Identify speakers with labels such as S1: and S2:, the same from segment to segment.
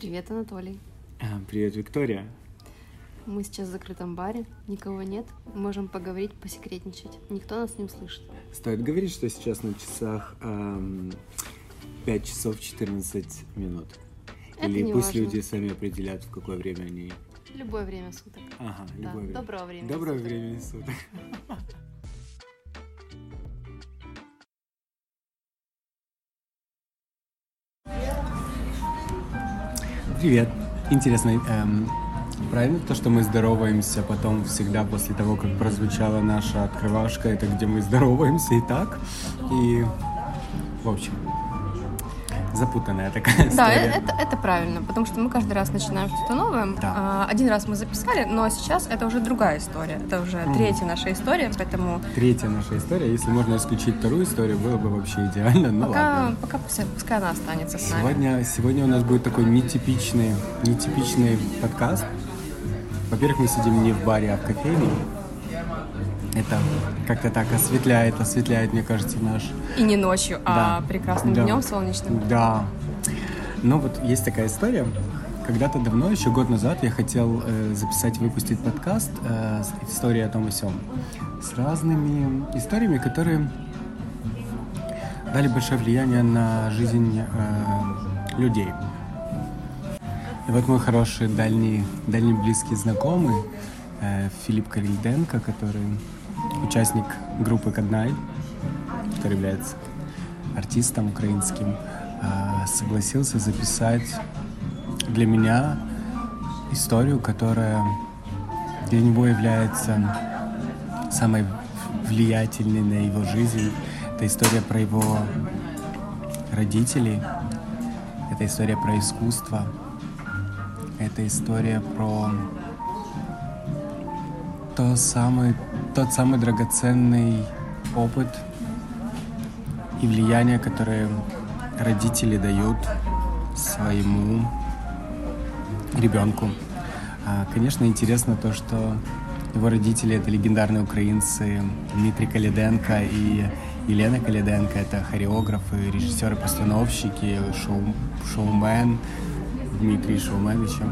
S1: Привет, Анатолий.
S2: А, Привет, Виктория.
S1: Мы сейчас в закрытом баре, никого нет, можем поговорить, посекретничать. Никто нас не услышит.
S2: Стоит говорить, что сейчас на часах эм, 5 часов 14 минут.
S1: Это
S2: Или
S1: не
S2: пусть
S1: важно.
S2: люди сами определят, в какое время они...
S1: Любое время суток.
S2: Ага,
S1: Да,
S2: любое время.
S1: доброго времени
S2: Доброго
S1: суток.
S2: времени суток. Привет. Интересно, эм, правильно то, что мы здороваемся потом всегда после того, как прозвучала наша открывашка, это где мы здороваемся и так? И, в общем, запутанная такая
S1: Да,
S2: история.
S1: э- это, это правильно, потому что мы каждый раз начинаем что-то новое.
S2: Да.
S1: А, Один раз мы записали, но сейчас это уже другая история. Это уже
S2: Мгм.
S1: третья наша история, поэтому
S2: Третья наша история. Если можно исключить вторую историю, было бы вообще идеально. Ну
S1: пока,
S2: ладно.
S1: пока пускай, пускай она останется с нами.
S2: Сегодня, сегодня у нас будет такой нетипичный, нетипичный подкаст. Во-первых, мы сидим не в баре, а в кофейне. Это как-то так осветляет, осветляет, мне кажется, наш...
S1: И не ночью, а
S2: Да.
S1: прекрасным
S2: Да.
S1: днем солнечным.
S2: Да. Но вот есть такая история. Когда-то давно, еще год назад, я хотел э, записать, выпустить подкаст э, «История о том и сём» с разными историями, которые дали большое влияние на жизнь э, людей. И вот мой хороший дальний, дальний близкий знакомый Филипп Карильденко, который участник группы Каднай, который является артистом украинским, э, согласился записать для меня историю, которая для него является самой влиятельной на его жизнь. Это история про его родителей, это история про искусство, это история про то самый, тот самый драгоценный опыт и влияние, которое родители дают своему ребенку. А, Конечно, интересно то, что его родители это легендарные украинцы Дмитрий Калиденко и Елена Калиденко. Это хореографы, режиссеры, постановщики, шоу, шоумен, Дмитрий шоумен еще,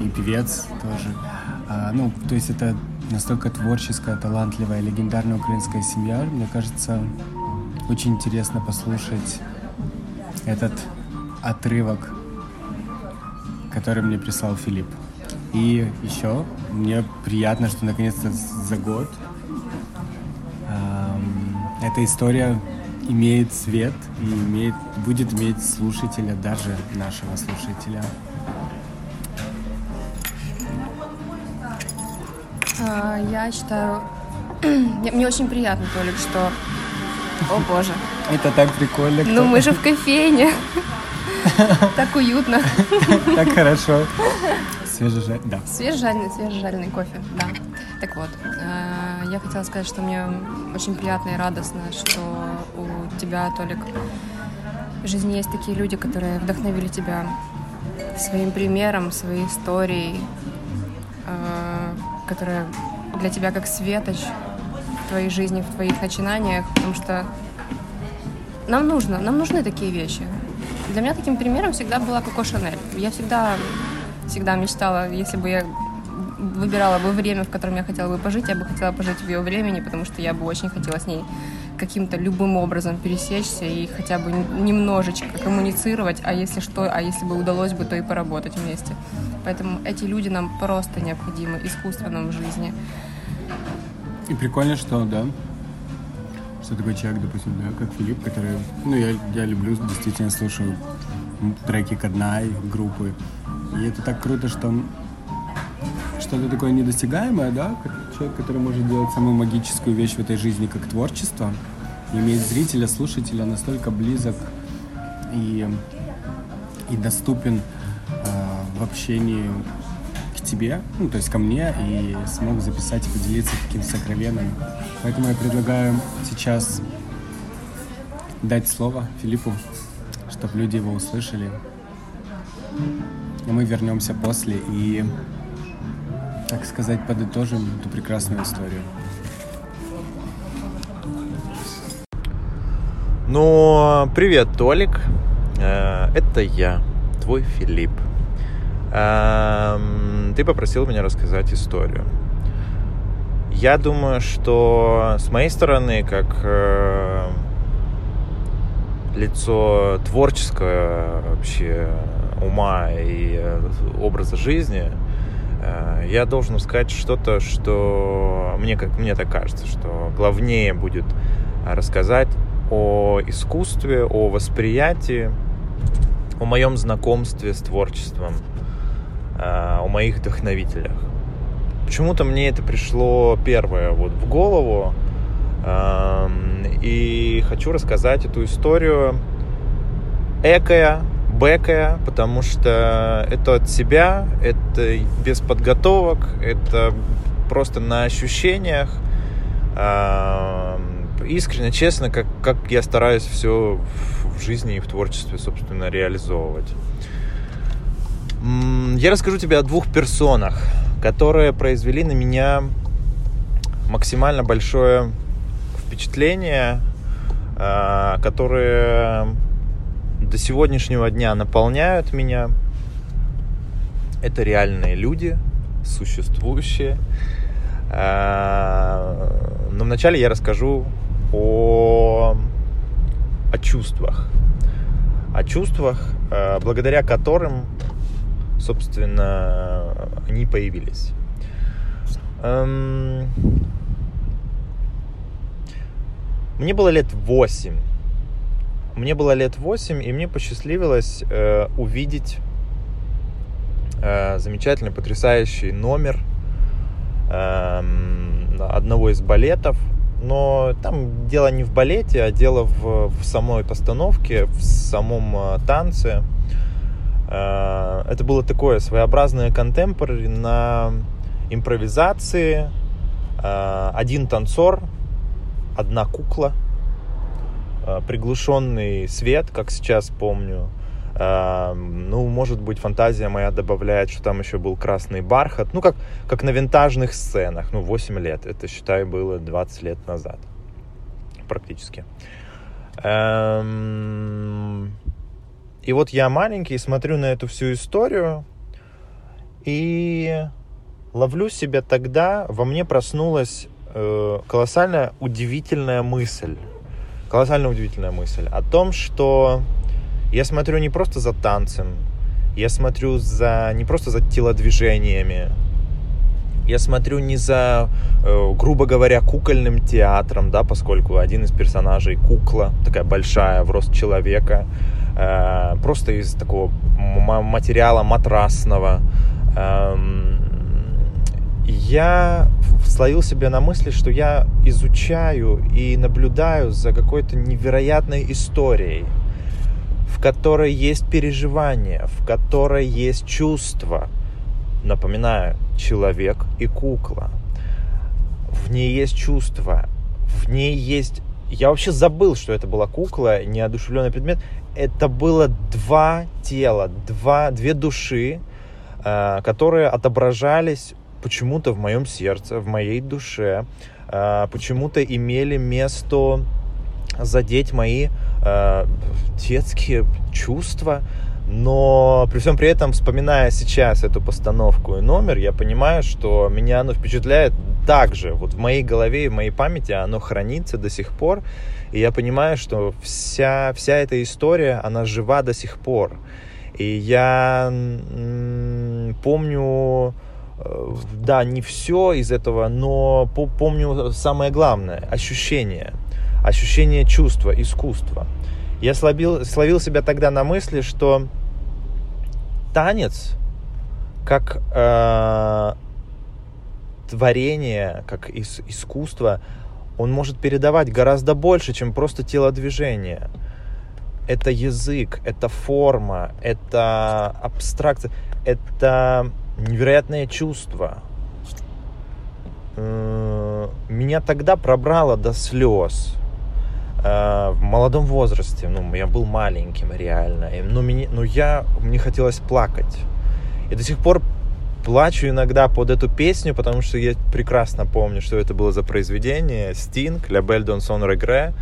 S2: и певец тоже. А, ну, то есть это настолько творческая, талантливая, легендарная украинская семья. Мне кажется, очень интересно послушать этот отрывок, который мне прислал Филипп. И еще мне приятно, что наконец-то за год эм, эта история имеет цвет и имеет, будет иметь слушателя, даже нашего слушателя.
S1: Я считаю, мне очень приятно, Толик, что... О боже,
S2: Это так прикольно.
S1: ну мы же в кофейне. Так уютно.
S2: Так хорошо. Свежежа... Да.
S1: Свежежаренный, свежежаренный кофе, да. Так вот, э, я хотела сказать, что мне очень приятно и радостно, что у тебя, Толик, в жизни есть такие люди, которые вдохновили тебя своим примером, своей историей, которая для тебя как светоч в твоей жизни, в твоих начинаниях, потому что нам нужно, нам нужны такие вещи. Для меня таким примером всегда была Коко Шанель. Я всегда, всегда мечтала, если бы я выбирала бы время, в котором я хотела бы пожить, я бы хотела пожить в ее времени, потому что я бы очень хотела с ней каким-то любым образом пересечься и хотя бы немножечко коммуницировать, а если что, а если бы удалось бы, то и поработать вместе. Поэтому эти люди нам просто необходимы, искусство нам в жизни.
S2: И прикольно, что, да, что такой человек, допустим, да, как Филипп, который, ну, я, я люблю, действительно слушаю треки Каднай, группы. И это так круто, что что-то такое недосягаемое, да, как человек, который может делать самую магическую вещь в этой жизни, как творчество, иметь зрителя, слушателя настолько близок и, и доступен в общении к тебе, ну, то есть ко мне, и смог записать и поделиться каким-то сокровенным. Поэтому я предлагаю сейчас дать слово Филиппу, чтобы люди его услышали. И мы вернемся после и, так сказать, подытожим эту прекрасную историю.
S3: Ну, привет, Толик. Э, Это я, твой Филипп. Эм, ты попросил меня рассказать историю. Я думаю, что с моей стороны, как э, лицо творческого вообще ума и э, образа жизни, э, я должен сказать что-то, что мне, как, мне так кажется, что главнее будет рассказать о искусстве, о восприятии, о моем знакомстве с творчеством, о моих вдохновителях. Почему-то мне это пришло первое вот в голову, и хочу рассказать эту историю экая, бэкая, потому что это от себя, это без подготовок, это просто на ощущениях. Искренне, честно, как, как я стараюсь все в жизни и в творчестве, собственно, реализовывать. Я расскажу тебе о двух персонах, которые произвели на меня максимально большое впечатление, а, которые до сегодняшнего дня наполняют меня. Это реальные люди, существующие. А, но вначале я расскажу о, о чувствах. О чувствах, а, благодаря которым собственно, они появились. Эм... Мне было лет восемь. Мне было лет восемь, и мне посчастливилось э, увидеть э, замечательный, потрясающий номер э, одного из балетов. Но там дело не в балете, а дело в, в самой постановке, в самом э, танце. Э, это было такое своеобразное контемпорари на импровизации. Э, один танцор, одна кукла, э, приглушенный свет, как сейчас помню. Ну, может быть, фантазия моя добавляет, что там еще был красный бархат. Ну, как, как на винтажных сценах. Ну, 8 лет. Это, считай, было 20 лет назад. Практически. Эм... И вот я маленький, смотрю на эту всю историю и ловлю себя тогда, во мне проснулась э, колоссальная удивительная мысль. Колоссально удивительная мысль о том, что я смотрю не просто за танцем, я смотрю за не просто за телодвижениями, я смотрю не за, э, грубо говоря, кукольным театром, да, поскольку один из персонажей кукла, такая большая в рост человека, Э, просто из такого материала матрасного. Эм, я словил себя на мысли, что я изучаю и наблюдаю за какой-то невероятной историей, в которой есть переживания, в которой есть чувства. Напоминаю, человек и кукла. В ней есть чувства, в ней есть... Я вообще забыл, что это была кукла, неодушевленный предмет это было два тела, два, две души, э, которые отображались почему-то в моем сердце, в моей душе, э, почему-то имели место задеть мои э, детские чувства, но при всем при этом, вспоминая сейчас эту постановку и номер, я понимаю, что меня оно впечатляет так же. Вот в моей голове в моей памяти оно хранится до сих пор. И я понимаю, что вся, вся эта история, она жива до сих пор. И я помню, э, да, не все из этого, но помню самое главное, ощущение. Ощущение чувства, искусства. Я словил, словил себя тогда на мысли, что танец, как э, творение, как ис- искусство, он может передавать гораздо больше, чем просто телодвижение. Это язык, это форма, это абстракция, это невероятное чувство. Э, меня тогда пробрало до слез э, в молодом возрасте. Ну, я был маленьким реально. Но, мне, но я, мне хотелось плакать. И до сих пор плачу иногда под эту песню, потому что я прекрасно помню, что это было за произведение. Стинг, «La Belle Donson Regret».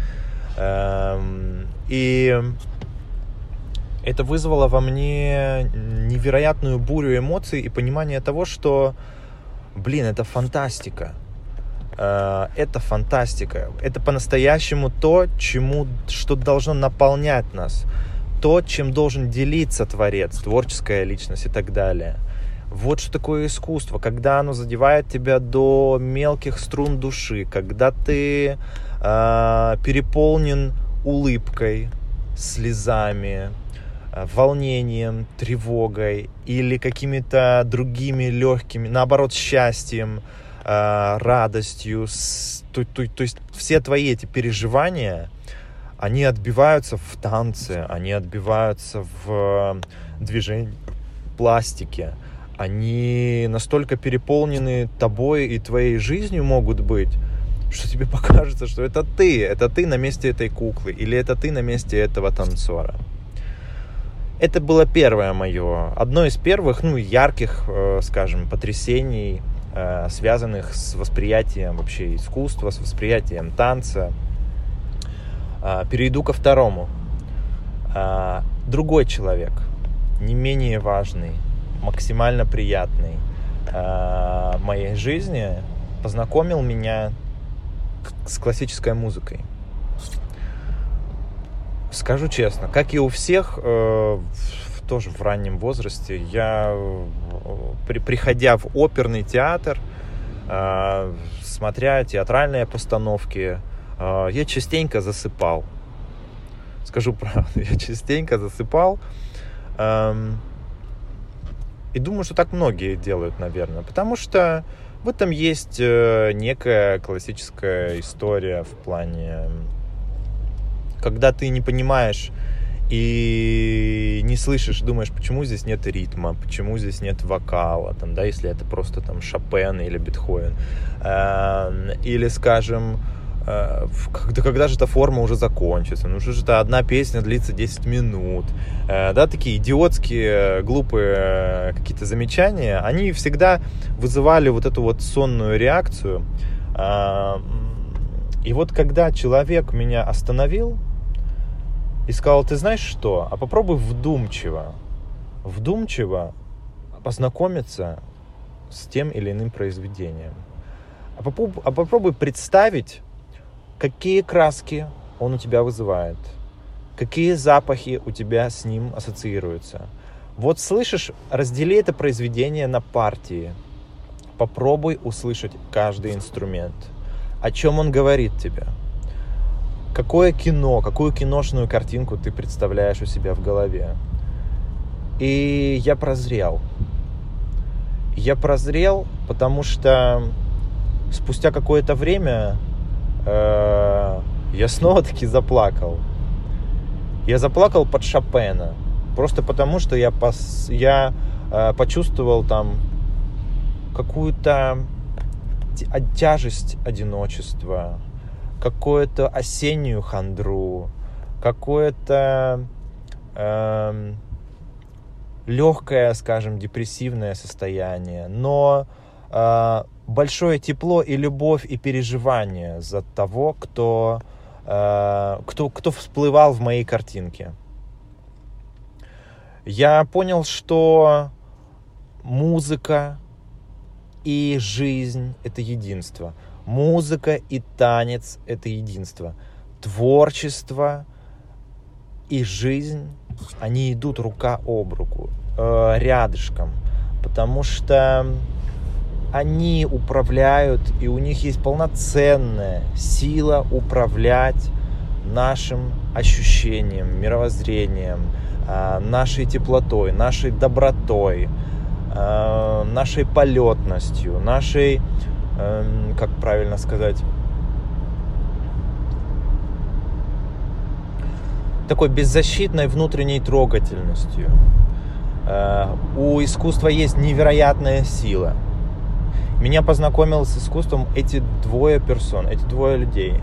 S3: И это вызвало во мне невероятную бурю эмоций и понимание того, что, блин, это фантастика. Э, это фантастика. Это по-настоящему то, чему, что должно наполнять нас. То, чем должен делиться творец, творческая личность и так далее. Вот что такое искусство, когда оно задевает тебя до мелких струн души, когда ты э, переполнен улыбкой, слезами, э, волнением, тревогой или какими-то другими легкими, наоборот, счастьем, э, радостью. То, то, то есть все твои эти переживания, они отбиваются в танце, они отбиваются в движении пластике. Они настолько переполнены тобой и твоей жизнью могут быть, что тебе покажется, что это ты, это ты на месте этой куклы, или это ты на месте этого танцора. Это было первое мое, одно из первых, ну, ярких, э, скажем, потрясений, э, связанных с восприятием вообще искусства, с восприятием танца. Э, перейду ко второму. Другой человек, не менее важный, максимально приятный моей жизни, познакомил меня с классической музыкой. Скажу честно, как и у всех, э, тоже в раннем возрасте, я, э, при, приходя в оперный театр, э, смотря театральные постановки, э, я частенько засыпал. Скажу правду, я частенько засыпал. Э, и думаю, что так многие делают, наверное. Потому что в этом есть э, некая классическая история в плане, когда ты не понимаешь и не слышишь, думаешь, почему здесь нет ритма, почему здесь нет вокала, там, да, если это просто там Шопен или Бетховен, эм, или, скажем, Э, когда, когда же эта форма уже закончится, ну что же это одна песня длится 10 минут, э, да, такие идиотские, глупые какие-то замечания, они всегда вызывали вот эту вот сонную реакцию. А, и вот когда человек меня остановил и сказал, ты знаешь что, а попробуй вдумчиво, вдумчиво познакомиться с тем или иным произведением. А попробуй, а попробуй представить какие краски он у тебя вызывает, какие запахи у тебя с ним ассоциируются. Вот слышишь, раздели это произведение на партии. Попробуй услышать каждый инструмент. О чем он говорит тебе? Какое кино, какую киношную картинку ты представляешь у себя в голове? И я прозрел. Я прозрел, потому что спустя какое-то время Э, я снова таки заплакал. Я заплакал под Шопена. Просто потому, что я, пос, я э, почувствовал там какую-то тяжесть одиночества, какую-то осеннюю хандру, какое-то э, эм, легкое, скажем, депрессивное состояние. Но э, большое тепло и любовь и переживание за того, кто, э, кто, кто всплывал в моей картинке. Я понял, что музыка и жизнь — это единство. Музыка и танец — это единство. Творчество и жизнь, они идут рука об руку, э, рядышком. Потому что они управляют, и у них есть полноценная сила управлять нашим ощущением, мировоззрением, а, нашей теплотой, нашей добротой, а, нашей полетностью, нашей, эм, как правильно сказать, такой беззащитной внутренней трогательностью. Э, у искусства есть невероятная сила – меня познакомил с искусством эти двое персон, эти двое людей.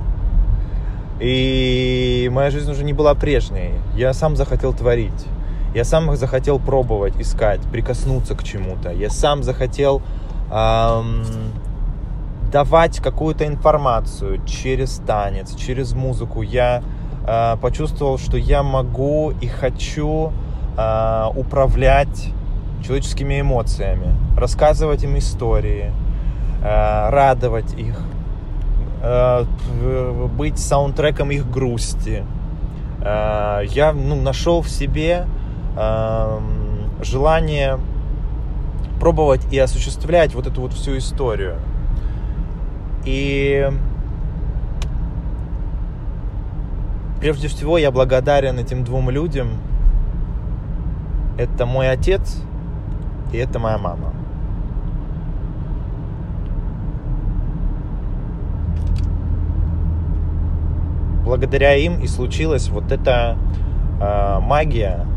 S3: И моя жизнь уже не была прежней. Я сам захотел творить. Я сам захотел пробовать, искать, прикоснуться к чему-то. Я сам захотел эм, давать какую-то информацию через танец, через музыку. Я э, почувствовал, что я могу и хочу э, управлять человеческими эмоциями, рассказывать им истории, э, радовать их, э, быть саундтреком их грусти. Э, я ну, нашел в себе э, желание пробовать и осуществлять вот эту вот всю историю. И прежде всего я благодарен этим двум людям. Это мой отец и это моя мама. Благодаря им и случилась вот эта э, магия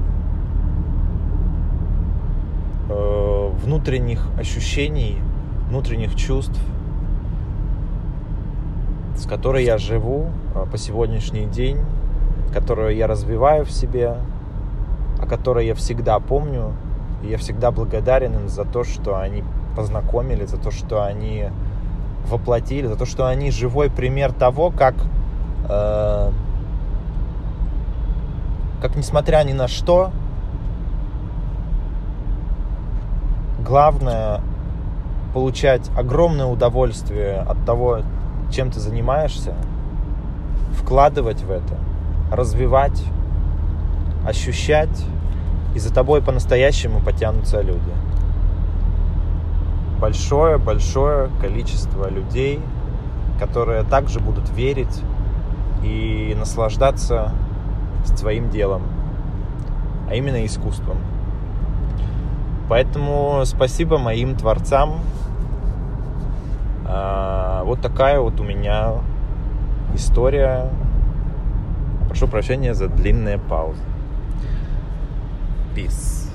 S3: э, внутренних ощущений, внутренних чувств, с которой я живу э, по сегодняшний день, которую я развиваю в себе, о которой я всегда помню и я всегда благодарен им за то, что они познакомили, за то, что они воплотили, за то, что они живой пример того, как, э, как несмотря ни на что, главное получать огромное удовольствие от того, чем ты занимаешься, вкладывать в это, развивать, ощущать и за тобой по-настоящему потянутся люди. Большое-большое количество людей, которые также будут верить и наслаждаться своим делом, а именно искусством. Поэтому спасибо моим творцам. А, вот такая вот у меня история. Прошу прощения за длинные паузы. Peace.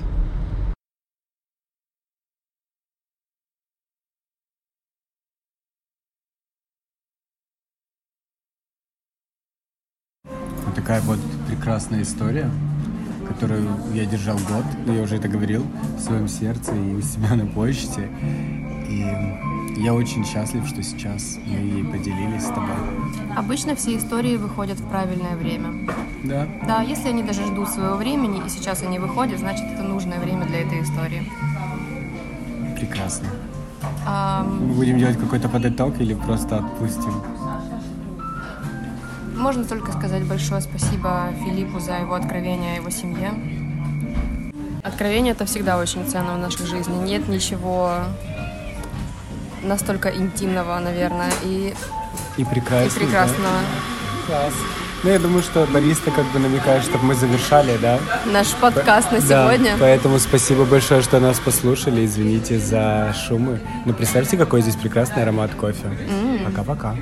S2: Такая вот прекрасная история, которую я держал год, но я уже это говорил, в своем сердце и у себя на почте. И я очень счастлив, что сейчас мы поделились с тобой.
S1: Обычно все истории выходят в правильное время.
S2: Да.
S1: Да, если они даже ждут своего времени, и сейчас они выходят, значит, это нужное время для этой истории.
S2: Прекрасно.
S1: Ам,
S2: Мы будем делать какой-то подыток или просто отпустим?
S1: Можно только сказать большое спасибо Филиппу за его откровение о его семье. Откровение это всегда очень ценно в нашей жизни. Нет ничего настолько интимного, наверное, и,
S2: И
S1: и
S2: прекрасно.
S1: прекрасного.
S2: Класс. Ну, я думаю, что Борис-то как бы намекает, чтобы мы завершали, да?
S1: Наш подкаст на
S2: Да,
S1: сегодня.
S2: поэтому спасибо большое, что нас послушали. Извините за шумы. Но представьте, какой здесь прекрасный аромат кофе. Пока-пока.